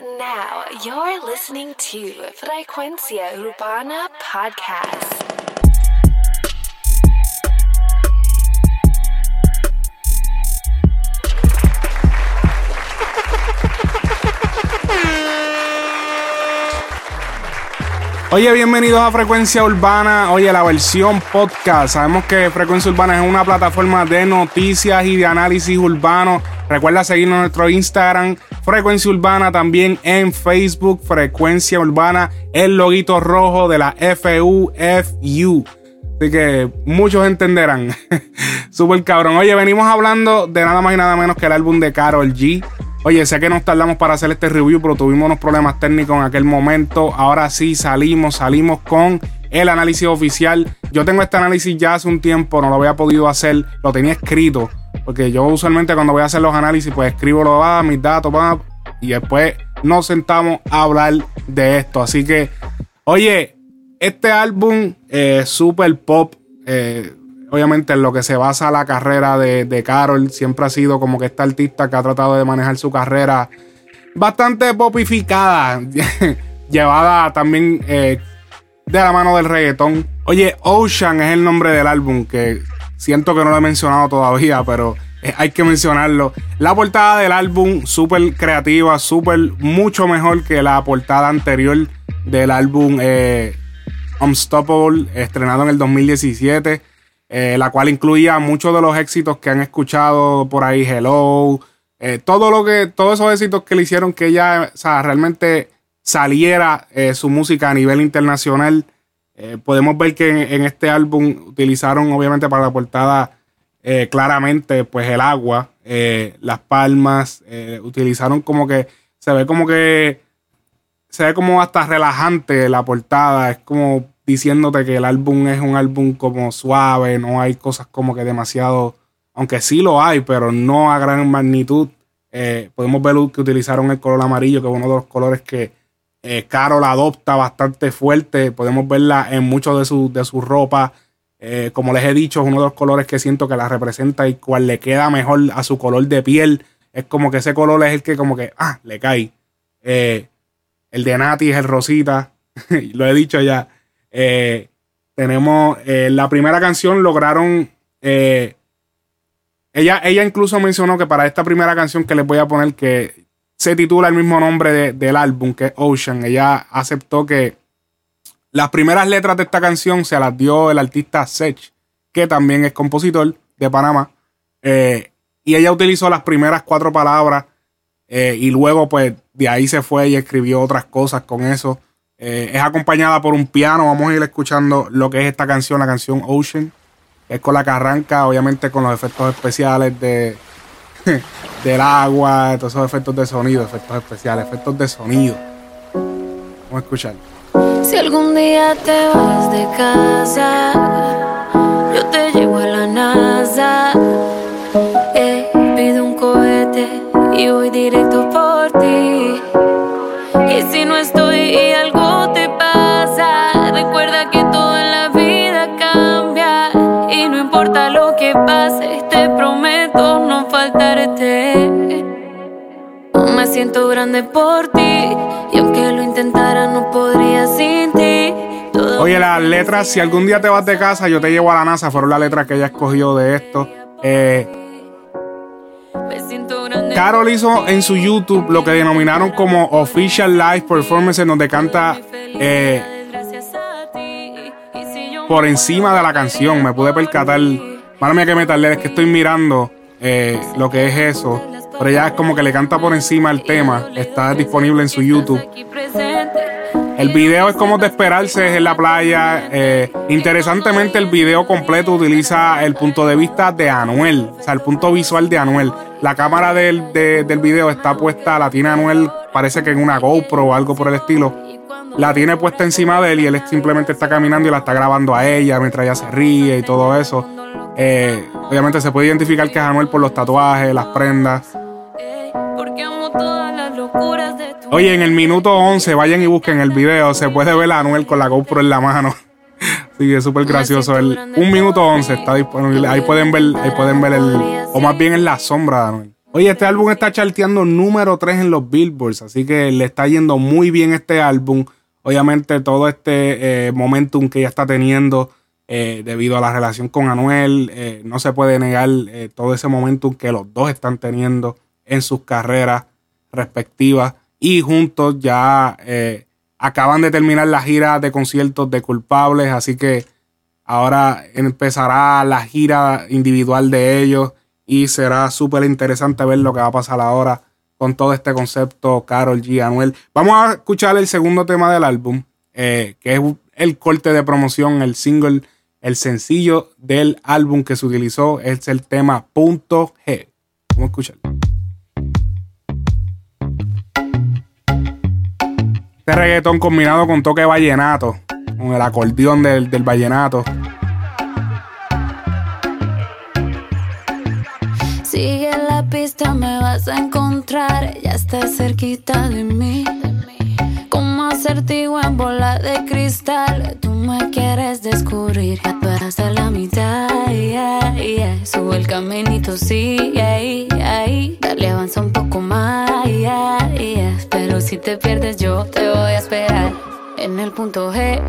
Now you're listening to Frecuencia Urbana Podcast. Oye, bienvenidos a Frecuencia Urbana. Oye, la versión podcast. Sabemos que Frecuencia Urbana es una plataforma de noticias y de análisis urbano. Recuerda seguirnos en nuestro Instagram, Frecuencia Urbana, también en Facebook, Frecuencia Urbana, el loguito rojo de la FUFU. Así que muchos entenderán. Súper cabrón. Oye, venimos hablando de nada más y nada menos que el álbum de Carol G. Oye, sé que nos tardamos para hacer este review, pero tuvimos unos problemas técnicos en aquel momento. Ahora sí salimos, salimos con el análisis oficial. Yo tengo este análisis ya hace un tiempo, no lo había podido hacer, lo tenía escrito. Porque yo usualmente cuando voy a hacer los análisis, pues escribo los ah, mis datos, y después nos sentamos a hablar de esto. Así que, oye, este álbum eh, super pop. Obviamente en lo que se basa la carrera de, Carol, siempre ha sido como que esta artista que ha tratado de manejar su carrera bastante popificada, llevada también eh, de la mano del reggaetón. Oye, Ocean es el nombre del álbum que siento que no lo he mencionado todavía, pero hay que mencionarlo. La portada del álbum, súper creativa, súper mucho mejor que la portada anterior del álbum eh, Unstoppable, estrenado en el 2017. Eh, la cual incluía muchos de los éxitos que han escuchado por ahí, Hello, eh, todo lo que, todos esos éxitos que le hicieron que ella, realmente saliera eh, su música a nivel internacional. podemos ver que en, este álbum utilizaron, obviamente, para la portada, claramente, pues el agua, las palmas, utilizaron como que, se ve como que, se ve como hasta relajante la portada, es como diciéndote que el álbum es un álbum como suave, no hay cosas como que demasiado, aunque sí lo hay, pero no a gran magnitud. Eh, podemos ver que utilizaron el color amarillo, que es uno de los colores que eh, Carol adopta bastante fuerte. Podemos verla en mucho de su, de ropa. Eh, como les he dicho, es uno de los colores que siento que la representa y cual le queda mejor a su color de piel. Es como que ese color es el que como que, ah, le cae. el de Nati es el rosita. lo he dicho ya. Eh, tenemos eh, la primera canción, lograron. Eh, ella, ella incluso mencionó que para esta primera canción que les voy a poner, que se titula el mismo nombre del álbum, que es Ocean, ella aceptó que las primeras letras de esta canción se las dio el artista Sech, que también es compositor de Panamá. y ella utilizó las primeras cuatro palabras y luego pues de ahí se fue y escribió otras cosas con eso. Eh, es acompañada por un piano. Vamos a ir escuchando lo que es esta canción, la canción Ocean. Es con la que arranca, obviamente, con los efectos especiales de del agua, todos esos efectos de sonido, efectos especiales, efectos de sonido. Vamos a escuchar. Si algún día te vas de casa, yo te llevo a la NASA. Eh, pido un cohete y voy directo por ti. Y si no estoy siento grande por ti, y aunque lo intentara, no podría sin ti. Oye, las letras, si algún día te vas de casa, yo te llevo a la NASA, fueron las letras que ella escogió de esto. Eh, Carol hizo en su YouTube lo que denominaron como Official Live Performance, en donde canta eh, por encima de la canción. Me pude percatar. Mala mía que me tardé, es que estoy mirando eh, lo que es eso. Pero es como que le canta por encima el tema. Está disponible en su YouTube. El video es como de esperarse, en la playa. Eh, interesantemente, el video completo utiliza el punto de vista de Anuel, o sea, el punto visual de Anuel. La cámara del, del video está puesta, la tiene Anuel, parece que en una GoPro o algo por el estilo. La tiene puesta encima de él y él simplemente está caminando y la está grabando a ella mientras ella se ríe y todo eso. Eh, obviamente se puede identificar que es Anuel por los tatuajes, las prendas. Oye, en el minuto 11, vayan y busquen el video. Se puede ver a Anuel con la GoPro en la mano. Sí, es súper gracioso. un minuto 11 está disponible. Ahí pueden ver, ahí pueden ver el. O más bien en la sombra de Anuel. Oye, este álbum está charteando número 3 en los Billboards, así que le está yendo muy bien este álbum. Obviamente todo este eh, momentum que ya está teniendo eh, debido a la relación con Anuel, eh, no se puede negar todo ese momentum que los dos están teniendo en sus carreras respectivas y juntos ya acaban de terminar la gira de conciertos de culpables, así que ahora empezará la gira individual de ellos y será súper interesante ver lo que va a pasar ahora con todo este concepto Carol G. Anuel. Vamos a escuchar el segundo tema del álbum, eh, que es el corte de promoción, el single, el sencillo del álbum que se utilizó, es el tema Punto G. Vamos a escuchar. Este reggaetón combinado con toque vallenato, con el acordeón del, del vallenato. Sigue la pista, me vas a encontrar. Ya estás cerquita de mí. Como acertijo en bola de cristal. Tú me quieres descubrir. Hasta la mitad. Yeah, yeah. Sube el caminito, sí. Ahí. Dale, avanza un poco más. Yeah, yeah. Pero si te pierdes, yo te voy a esperar. En el punto G.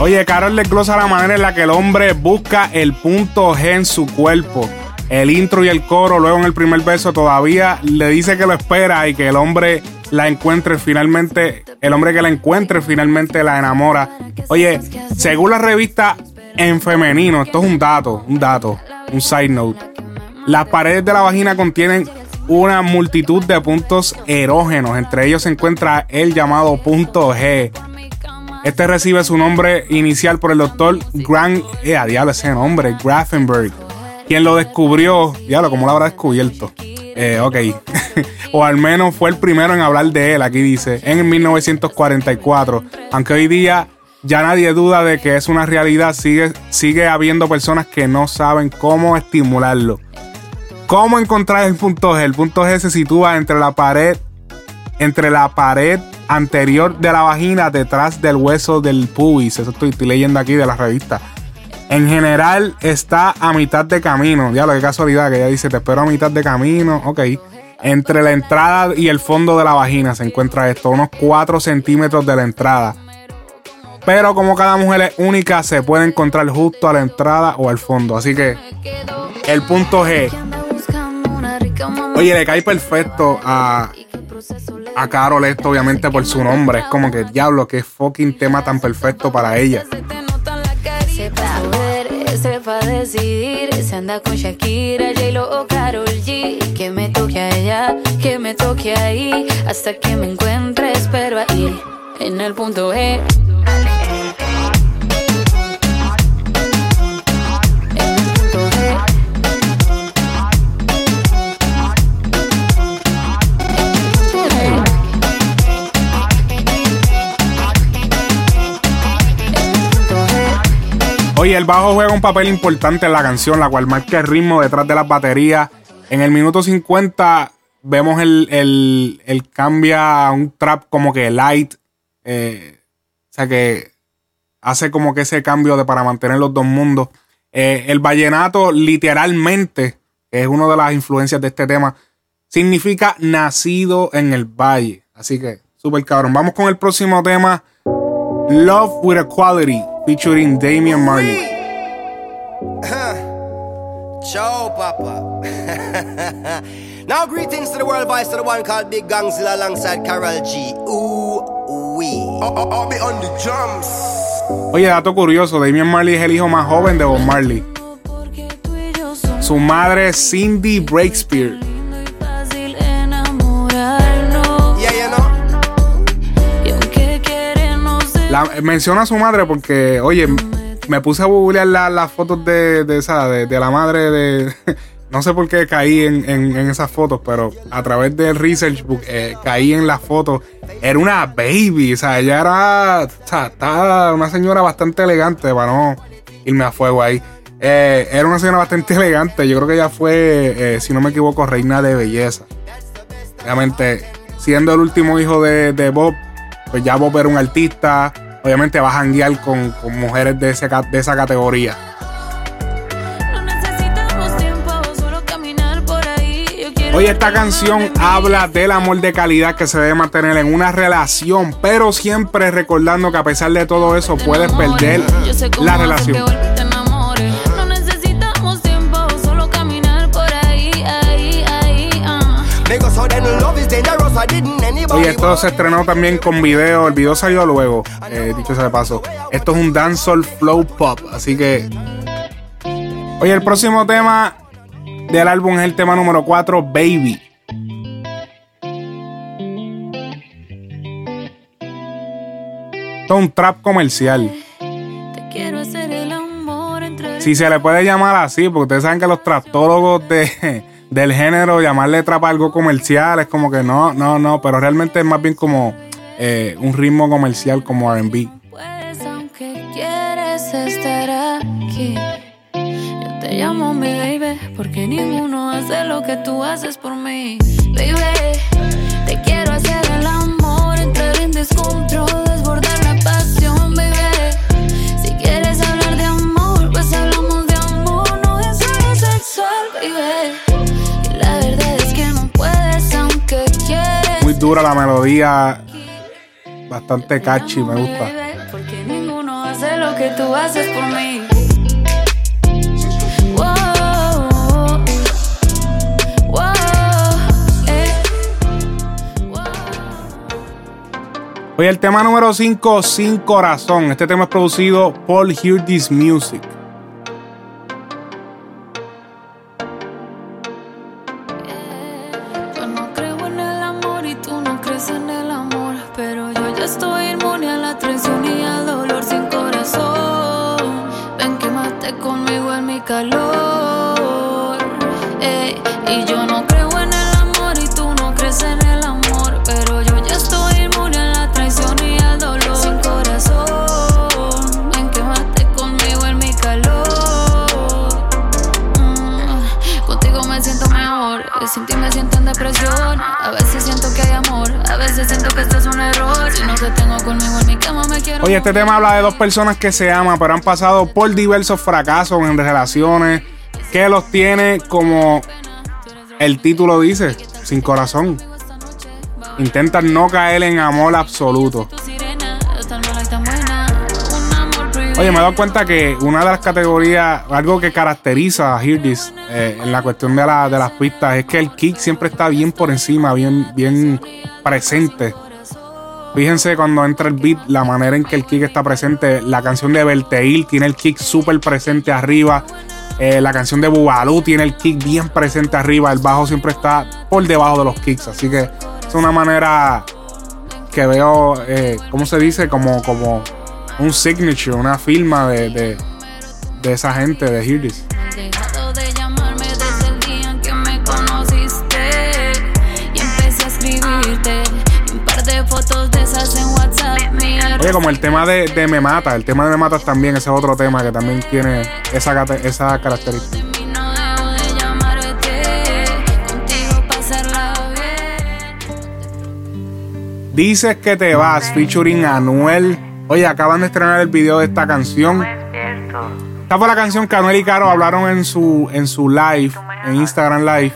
Oye, Carol le glosa la manera en la que el hombre busca el punto G en su cuerpo. El intro y el coro, luego en el primer verso, todavía le dice que lo espera y que el hombre la encuentre finalmente, el hombre que la encuentre finalmente la enamora. Oye, según la revista en femenino, esto es un dato, un dato, un side note. Las paredes de la vagina contienen una multitud de puntos erógenos. Entre ellos se encuentra el llamado punto G, este recibe su nombre inicial por el doctor Grant, eh, diablo ese nombre, Grafenberg, quien lo descubrió, diablo, como lo habrá descubierto. Eh, ok, o al menos fue el primero en hablar de él, aquí dice, en 1944, aunque hoy día ya nadie duda de que es una realidad, sigue, sigue habiendo personas que no saben cómo estimularlo. ¿Cómo encontrar el punto G? El punto G se sitúa entre la pared, entre la pared anterior de la vagina detrás del hueso del pubis. Eso estoy, leyendo aquí de la revista. En general está a mitad de camino. Ya lo que casualidad que ella dice, te espero a mitad de camino. Ok. Entre la entrada y el fondo de la vagina se encuentra esto, unos 4 centímetros de la entrada. Pero como cada mujer es única, se puede encontrar justo a la entrada o al fondo. Así que el punto G. Oye, le cae perfecto a a Carol esto, obviamente, por su nombre. Es como que, diablo, qué fucking tema tan perfecto para ella. Sepa decidir, se anda con Shakira, J-Lo o Karol G. Que me toque a ella, que me toque ahí, hasta que me encuentres, pero ahí, en el punto E. Oye, el bajo juega un papel importante en la canción, la cual marca el ritmo detrás de las baterías. En el minuto 50 vemos el, el, cambia a un trap como que light. Eh, o sea que hace como que ese cambio de para mantener los dos mundos. Eh, el vallenato literalmente, es una de las influencias de este tema, significa nacido en el valle. Así que, súper cabrón. Vamos con el próximo tema. Love with Equality featuring Damian Marley. Ciao, Papa. now, greetings to the world voice to the one called Big Gangzilla alongside Carol G. Ooh, wee. I'll be on the drums. Oye, dato curioso: Damian Marley es el hijo más joven de Bob Marley. Su madre es Cindy Breakspear menciona a su madre porque, oye, me puse a googlear las fotos de, esa, de, la madre de. no sé por qué caí en, esas fotos, pero a través del research book eh, caí en las fotos. Era una baby, o sea, ella era. O sea, estaba una señora bastante elegante, para no irme a fuego ahí. Eh, era una señora bastante elegante. Yo creo que ella fue, eh, si no me equivoco, reina de belleza. Obviamente, siendo el último hijo de, de Bob, pues ya Bob era un artista. Obviamente va a janguear con, con mujeres de, ese, de esa categoría. Oye, esta canción habla del amor de calidad que se debe mantener en una relación, pero siempre recordando que a pesar de todo eso puedes perder la relación. Oye, esto se estrenó también con video. El video salió luego, eh, dicho sea de paso. Esto es un dancehall flow pop, así que. Oye, el próximo tema del álbum es el tema número 4, Baby. Esto es un trap comercial. Si se le puede llamar así, porque ustedes saben que los traptólogos de, del género, llamarle trap algo comercial, es como que no, no, no, pero realmente es más bien como eh, un ritmo comercial como RB. Pues aunque quieres estar aquí, yo te llamo mi baby, porque ninguno hace lo que tú haces por mí. Baby, te quiero hacer el amor, entrar en descontrol, dura la melodía, bastante catchy, me gusta. Porque ninguno hace lo que tú haces por mí. Wow, wow, wow. Oye, el tema número 5, Sin Corazón. Este tema es producido por Hear This Music. Oye, este tema habla de dos personas que se aman, pero han pasado por diversos fracasos en relaciones que los tiene como el título dice, sin corazón. Intentan no caer en amor absoluto. Oye, me he dado cuenta que una de las categorías, algo que caracteriza a Hear This eh, en la cuestión de, la- de las pistas, es que el kick siempre está bien por encima, bien, bien presente. Fíjense cuando entra el beat, la manera en que el kick está presente. La canción de Belteil tiene el kick súper presente arriba. Eh, la canción de Bubalú tiene el kick bien presente arriba. El bajo siempre está por debajo de los kicks. Así que es una manera que veo, eh, ¿cómo se dice? Como, como un signature, una firma de, de, esa gente de Hear. Oye, como el tema de, de Me Mata, el tema de Me Matas también, ese es otro tema que también tiene esa, esa característica. Dices que te vas, featuring Anuel. Oye, acaban de estrenar el video de esta canción. Esta fue la canción que Anuel y Caro hablaron en su, en su live, en Instagram Live.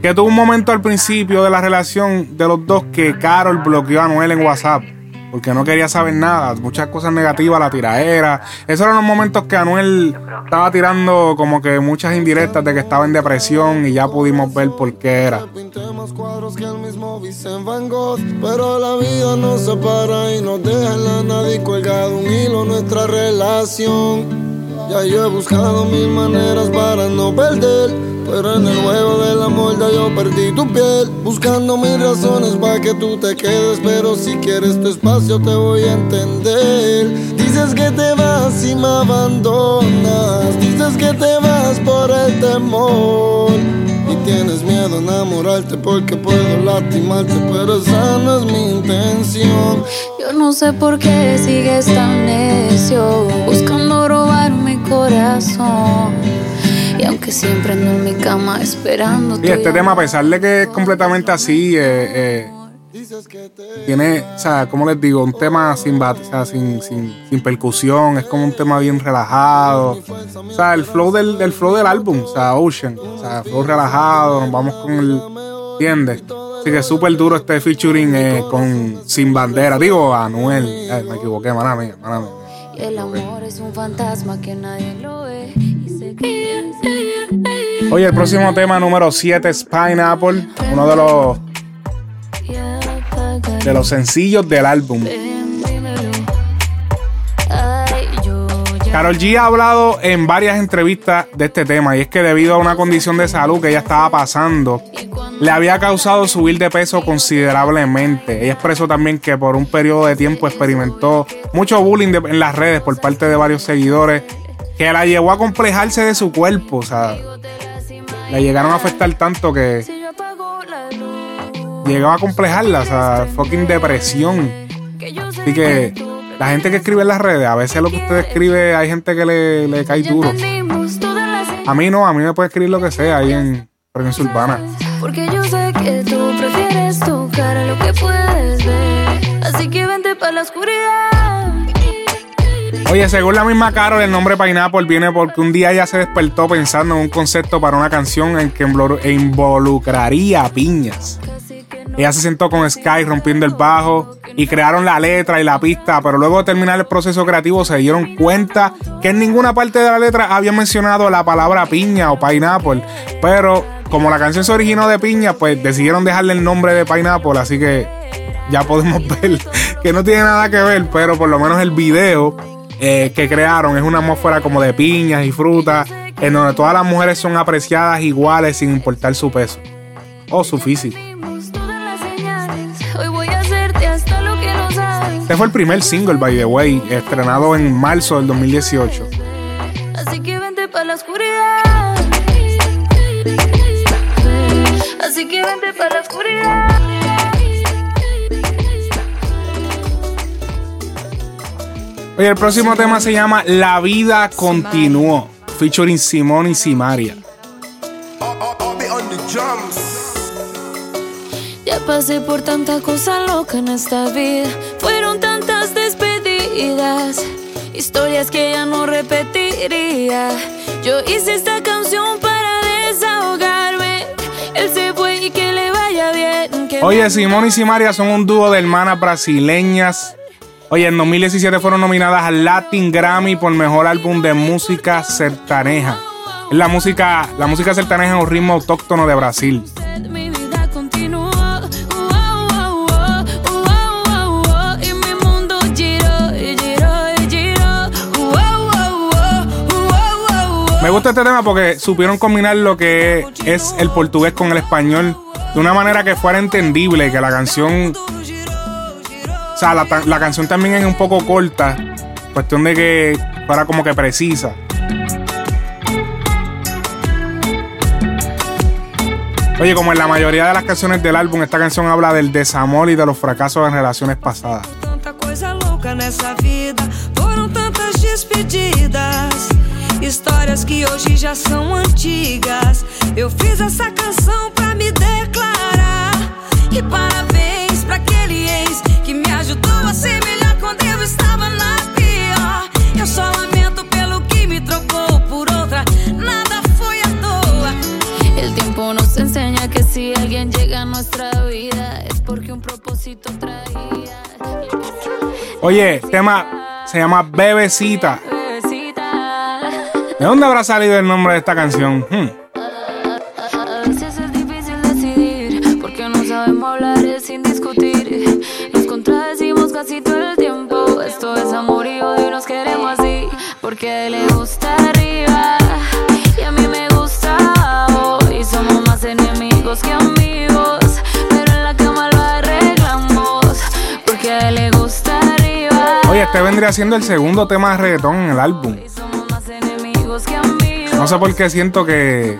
Que tuvo un momento al principio de la relación de los dos que Carol bloqueó a Anuel en WhatsApp. Porque no quería saber nada. Muchas cosas negativas, la tiraera. Esos eran los momentos que Anuel estaba tirando como que muchas indirectas de que estaba en depresión y ya pudimos ver por qué era. Pero la vida nos separa y nos deja y colgado un hilo nuestra relación Ya yo he buscado mil maneras para no perder pero en el juego del amor ya yo perdí tu piel. Buscando mil razones para que tú te quedes Pero si quieres tu espacio te voy a entender. Dices que te vas y me abandonas Dices que te vas por el temor. Y tienes miedo a enamorarte porque puedo lastimarte, pero esa no es mi intención. Yo no sé por qué sigues tan necio, mi corazón. Y aunque siempre ando en mi cama esperando Y este tema, a pesar de que es completamente así, eh, eh, tiene, o sea, como les digo, un tema sin, o sea, sin, sin, sin, percusión, es como un tema bien relajado. O sea, el flow del, del flow del álbum, o sea, Ocean, o sea, flow relajado, nos vamos con el, ¿entiendes? Así que súper duro este featuring eh, con Sin Bandera. Digo, Anuel. Eh, me equivoqué, mala mía, mala mía. El amor es un fantasma que nadie lo ve. Oye, el próximo tema número 7 es Pineapple, uno de los de los sencillos del álbum. Carol G ha hablado en varias entrevistas de este tema y es que debido a una condición de salud que ella estaba pasando, le había causado subir de peso considerablemente. Ella expresó también que por un periodo de tiempo experimentó mucho bullying en las redes por parte de varios seguidores que la llevó a complejarse de su cuerpo, o sea, la llegaron a afectar tanto que llegó a complejarla, o sea, fucking depresión. Así que la gente que escribe en las redes, a veces lo que usted escribe hay gente que le, le cae duro. A mí no, a mí me puede escribir lo que sea ahí en Prensa Urbana. Porque yo sé que tú prefieres tocar lo que puedes ver. Así que vente para la oscuridad. Oye, según la misma Carol, el nombre Pineapple viene porque un día ella se despertó pensando en un concepto para una canción en que involucraría piñas. Ella se sentó con Sky rompiendo el bajo y crearon la letra y la pista, pero luego de terminar el proceso creativo se dieron cuenta que en ninguna parte de la letra había mencionado la palabra piña o pineapple. Pero como la canción se originó de piña, pues decidieron dejarle el nombre de pineapple, así que ya podemos ver que no tiene nada que ver, pero por lo menos el video eh, que crearon es una atmósfera como de piñas y frutas, en donde todas las mujeres son apreciadas iguales sin importar su peso o su físico. Este fue el primer single, by the way, estrenado en marzo del 2018. Así que vente para la oscuridad. Así que vente para la oscuridad. Oye, el próximo tema se llama La vida continuó, featuring Simón y Simaria. Ya pasé por tanta cosa loca en esta vida. Fueron tantas despedidas. Historias que ya no repetiría. Yo hice esta canción para Oye, Simón y Simaria son un dúo de hermanas brasileñas. Oye, en 2017 fueron nominadas al Latin Grammy por mejor álbum de música sertaneja. Es la música, la música sertaneja es un ritmo autóctono de Brasil. Me gusta este tema porque supieron combinar lo que es el portugués con el español de una manera que fuera entendible, que la canción... O sea, la, la canción también es un poco corta, cuestión de que fuera como que precisa. Oye, como en la mayoría de las canciones del álbum, esta canción habla del desamor y de los fracasos en relaciones pasadas. Histórias que hoje já são antigas. Eu fiz essa canção me declarar. E parabéns pra aquele ex que me ajudou a ser melhor quando eu estava na pior. Eu só lamento pelo que me trocou por outra. Nada foi à toa. El tiempo nos enseña que si alguien llega a nuestra vida es porque un propósito traía. Oye, tema se llama Bebecita. ¿De dónde habrá salido el nombre de esta canción? Hmm. Casi todo el tiempo. Esto es amor y odio y nos queremos así porque a él le gusta arriba y a mí me gusta abajo y somos más enemigos que amigos. Pero en la cama lo arreglamos porque a él le gusta arriba. Oye, este vendría siendo el segundo tema de reggaetón en el álbum. y somos más enemigos que amigos. No sé por qué siento que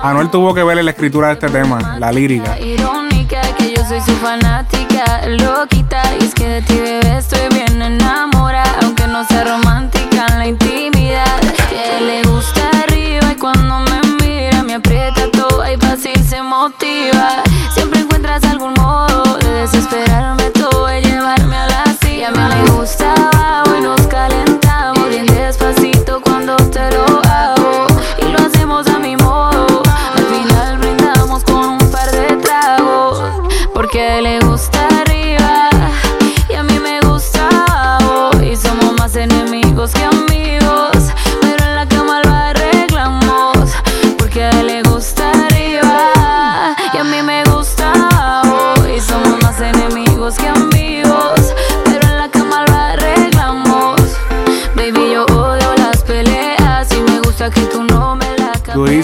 Anuel tuvo que ver en la escritura de este tema, la lírica. Irónica que yo soy su fanática, loca, loquita. Y es que de ti, bebé, estoy bien enamorada. Aunque no sea romántica en la intimidad Que le gusta arriba. Y cuando me mira Me aprieta toda y fácil se motiva. Siempre encuentras algún modo de desesperarme Todo y llevarme a la cima. Y a mí me gusta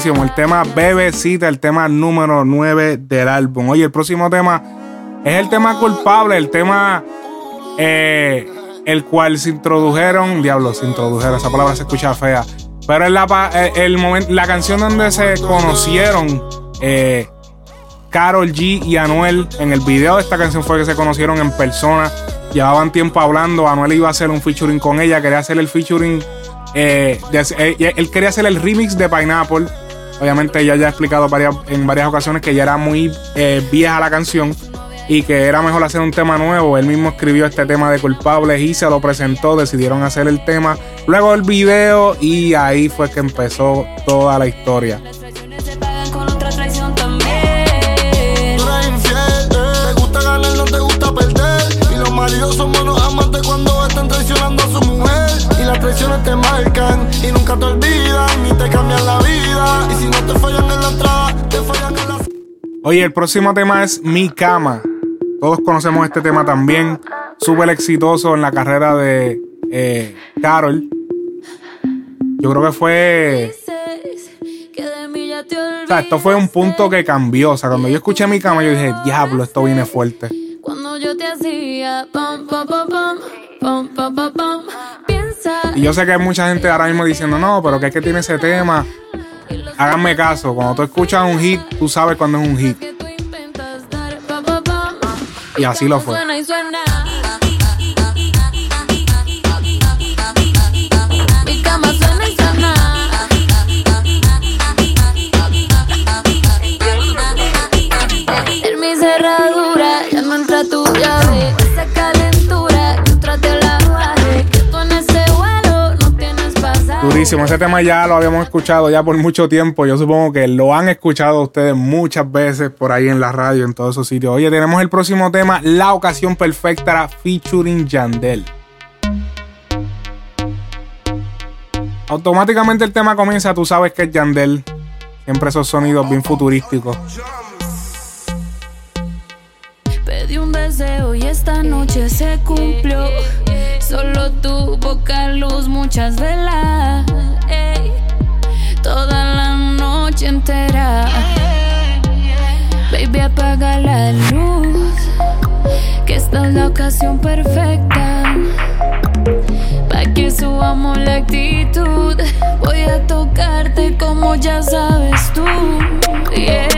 El tema Bebecita, el tema número 9 del álbum. Oye, el próximo tema es el tema culpable, el tema eh, el cual se introdujeron. Diablo, se introdujeron. Esa palabra se escucha fea. Pero es la, eh, el, momento, la canción donde se conocieron eh, Carol G y Anuel. En el video de esta canción fue que se conocieron en persona. Llevaban tiempo hablando. Anuel iba a hacer un featuring con ella. Quería hacer el featuring. Eh, él quería hacer el remix de Pineapple. Obviamente ella ya ha explicado en varias ocasiones que ya era muy vieja la canción y que era mejor hacer un tema nuevo. Él mismo escribió este tema de culpables y se lo presentó. Decidieron hacer el tema, luego el video y ahí fue que empezó toda la historia. maridos son traiciones te marcan y nunca te olvidan ni te cambian la vida. Y si no te fallan en la entrada, te fallan en la. Oye, el próximo tema es Mi Cama. Todos conocemos este tema también. Súper exitoso en la carrera de eh, Carol. Yo creo que fue. O sea, esto fue un punto que cambió. O sea, cuando yo escuché mi cama, yo dije, diablo, esto viene fuerte. Cuando yo te hacía Y yo sé que hay mucha gente ahora mismo diciendo, no, pero que es que tiene ese tema. Háganme caso, cuando tú escuchas un hit, tú sabes cuándo es un hit. Y así lo fue. Durísimo, ese tema ya lo habíamos escuchado ya por mucho tiempo. Yo supongo que lo han escuchado ustedes muchas veces por ahí en la radio, en todos esos sitios. Oye, tenemos el próximo tema, La ocasión perfecta, featuring Yandel. Automáticamente el tema comienza, tú sabes que es Yandel. Siempre esos sonidos bien futurísticos. Pedí un deseo y esta noche se cumplió. Solo tu boca luz, muchas velas. toda la noche entera. Baby, apaga la luz. Que esta es la ocasión perfecta. Pa' que subamos la actitud. Voy a tocarte como ya sabes tú. Yeah.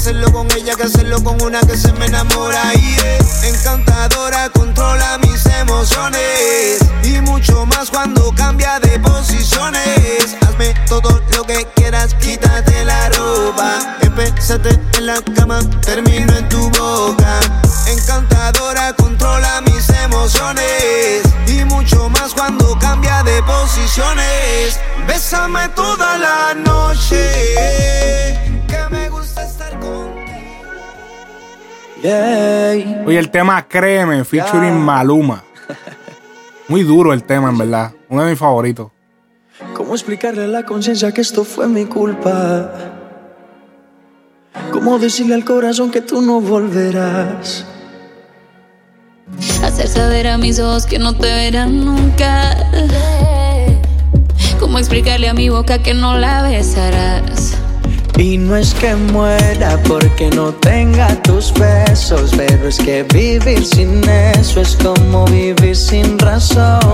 Hacerlo con ella que hacerlo con una que se me enamora. Y es encantadora, controla mis emociones. Y mucho más cuando cambia de posiciones. Hazme todo lo que quieras, quítate la ropa. Empezate en la cama, termino en tu boca. Encantadora, controla mis emociones. Y mucho más cuando cambia de posiciones. Bésame toda la noche Oye, el tema Créeme, featuring Maluma. Muy duro el tema, en verdad. Uno de mis favoritos. ¿Cómo explicarle a la conciencia que esto fue mi culpa? ¿Cómo decirle al corazón que tú no volverás? Hacer saber a mis ojos que no te verán nunca. ¿Cómo explicarle a mi boca que no la besarás? Y no es que muera porque no tenga tus besos, pero es que vivir sin eso es como vivir sin razón.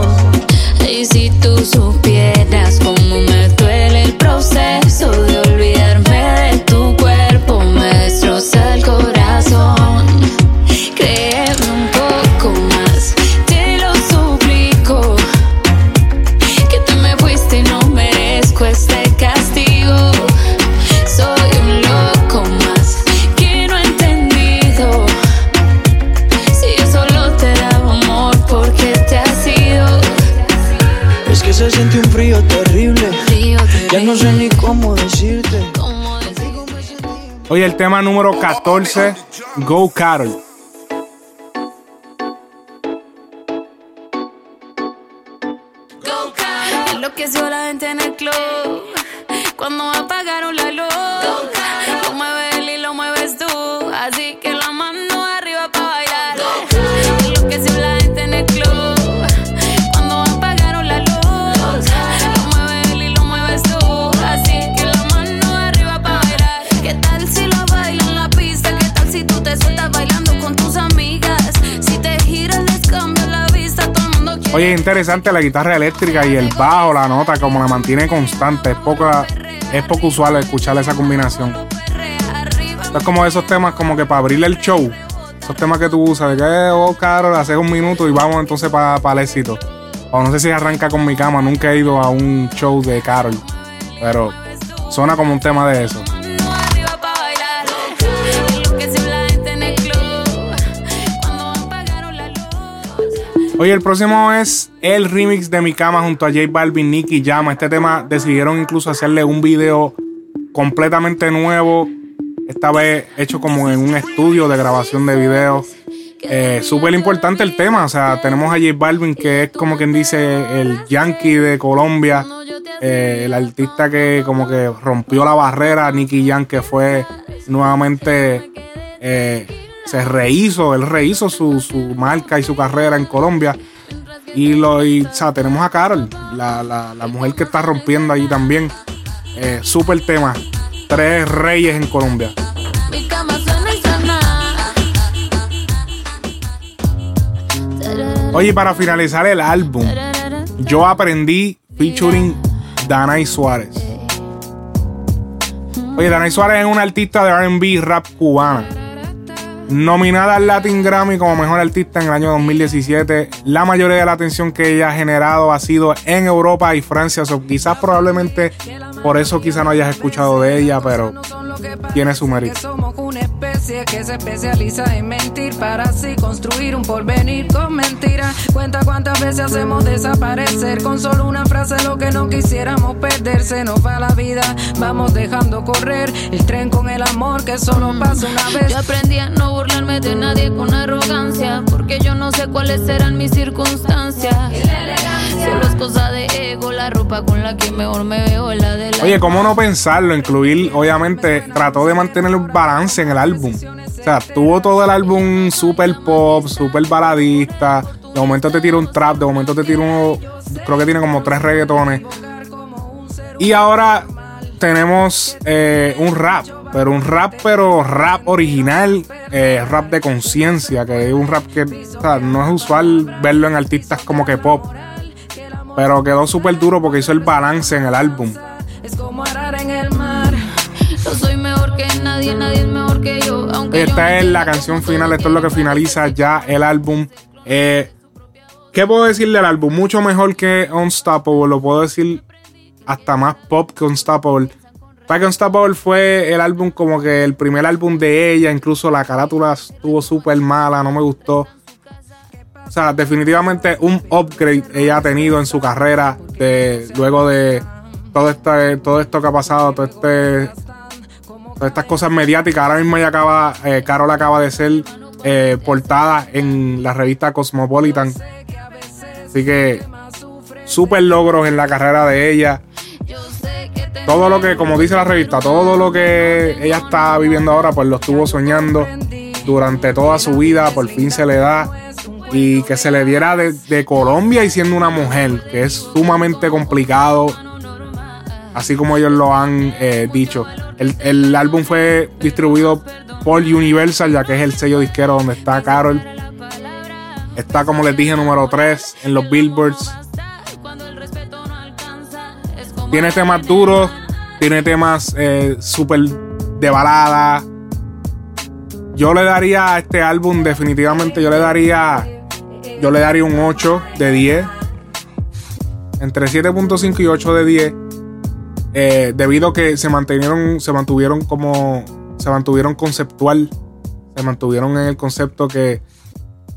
Y si tú supieras cómo me duele el proceso Oye, el tema número 14, Go Carol. Enloqueció la gente en el club cuando apagaron la luz. Oye, interesante la guitarra eléctrica y el bajo, la nota, como la mantiene constante. Es poca, es poco usual escuchar esa combinación. Es como esos temas como que para abrirle el show. Esos temas que tú usas, de que, oh, Carol, haces un minuto y vamos entonces para el éxito. O no sé si arranca con mi cama, nunca he ido a un show de Carol. Pero suena como un tema de eso. Oye, el próximo es el remix de Mi Cama junto a J Balvin, Nicky Llama. Este tema decidieron incluso hacerle un video completamente nuevo. Esta vez hecho como en un estudio de grabación de video. Eh, Súper importante el tema. O sea, tenemos a J Balvin, que es como quien dice el yankee de Colombia. Eh, el artista que como que rompió la barrera. Nicky Jam, que fue nuevamente. eh, se rehizo, él rehizo su, su marca y su carrera en Colombia. Y lo y, o sea, tenemos a Carol, la, la- la mujer que está rompiendo allí también. Eh, super tema. Tres reyes en Colombia. Oye, para finalizar el álbum, yo aprendí featuring Danay Suárez. Oye, Danay Suárez es una artista de RB rap cubana. Nominada al Latin Grammy como mejor artista en el año 2017, la mayoría de la atención que ella ha generado ha sido en Europa y Francia. So, quizás probablemente por eso quizás no hayas escuchado de ella, pero tiene su mérito. Especie que se especializa en mentir para así construir un porvenir con mentiras. Cuenta cuántas veces hacemos desaparecer con solo una frase lo que no quisiéramos perder. Se nos va la vida, vamos dejando correr el tren con el amor que solo pasa una vez. Yo aprendí a no burlarme de nadie con arrogancia, porque yo no sé cuáles serán mis circunstancias. Solo es cosa de ego, la ropa con la que mejor me veo la de la. Oye, ¿cómo no pensarlo? Incluir, obviamente, trató de mantener un balance en el álbum. O sea, tuvo todo el álbum super pop, super baladista. De momento te tira un trap, de momento te tira uno. Creo que tiene como tres reggaetones. Y ahora tenemos eh, un rap, pero un rap, pero rap original, eh, rap de conciencia, que es un rap que o sea, no es usual verlo en artistas como que pop. Pero quedó súper duro porque hizo el balance en el álbum. Es como arar en el mar. Yo soy mejor que nadie, nadie es mejor que yo. Aunque Esta es la canción final, esto es lo que finaliza ya el álbum. Eh, ¿Qué puedo decir del álbum? Mucho mejor que Unstoppable, lo puedo decir hasta más pop que Unstoppable. Para que Unstoppable fue el álbum como que el primer álbum de ella, incluso la carátula estuvo súper mala, no me gustó. O sea, definitivamente un upgrade ella ha tenido en su carrera de, luego de todo, este, todo esto que ha pasado, todo este, todas estas cosas mediáticas. Ahora mismo ella acaba, eh, Carol acaba de ser eh, portada en la revista Cosmopolitan. Así que super logros en la carrera de ella. Todo lo que, como dice la revista, todo lo que ella está viviendo ahora, pues lo estuvo soñando durante toda su vida. Por fin se le da. Y que se le diera de, de Colombia y siendo una mujer, que es sumamente complicado así como ellos lo han eh, dicho. El, el álbum fue distribuido por Universal, ya que es el sello disquero donde está Carol. Está, como les dije, número 3 en los Billboards. Tiene temas duros, tiene temas eh, súper de balada. Yo le daría a este álbum, definitivamente, yo le daría. Yo le daría un 8 de 10. Entre 7.5 y 8 de 10. Eh, debido a que se mantuvieron, se mantuvieron como, se mantuvieron conceptual, se mantuvieron en el concepto que,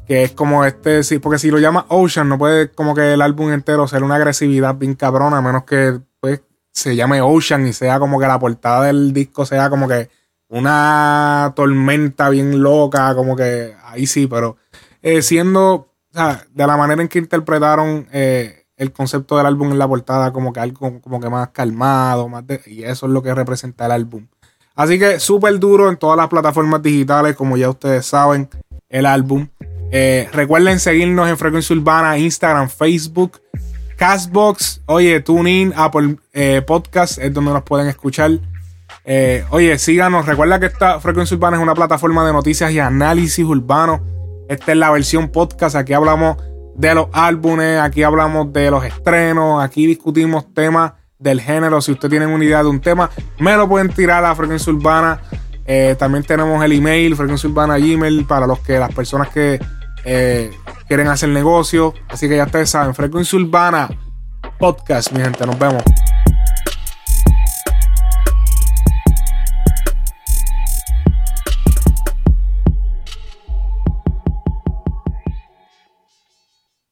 que es como este, porque si lo llama Ocean, no puede como que el álbum entero ser una agresividad bien cabrona, a menos que pues se llame Ocean y sea como que la portada del disco sea como que una tormenta bien loca, como que ahí sí, pero eh, siendo, de la manera en que interpretaron eh, el concepto del álbum en la portada, como que algo como que más calmado, más y eso es lo que representa el álbum. Así que súper duro en todas las plataformas digitales, como ya ustedes saben, el álbum. Eh, recuerden seguirnos en Frecuencia Urbana, Instagram, Facebook, Castbox, oye, TuneIn, Apple eh, Podcast es donde nos pueden escuchar. Oye, síganos. Recuerda que esta Frecuencia Urbana es una plataforma de noticias y análisis urbano. Esta es la versión podcast. Aquí hablamos de los álbumes, aquí hablamos de los estrenos, aquí discutimos temas del género. Si ustedes tienen una idea de un tema, me lo pueden tirar a Frecuencia Urbana. también tenemos el email, Frecuencia Urbana Gmail, para los que las personas que eh, quieren hacer negocio. Así que ya ustedes saben, Frecuencia Urbana Podcast, mi gente. Nos vemos.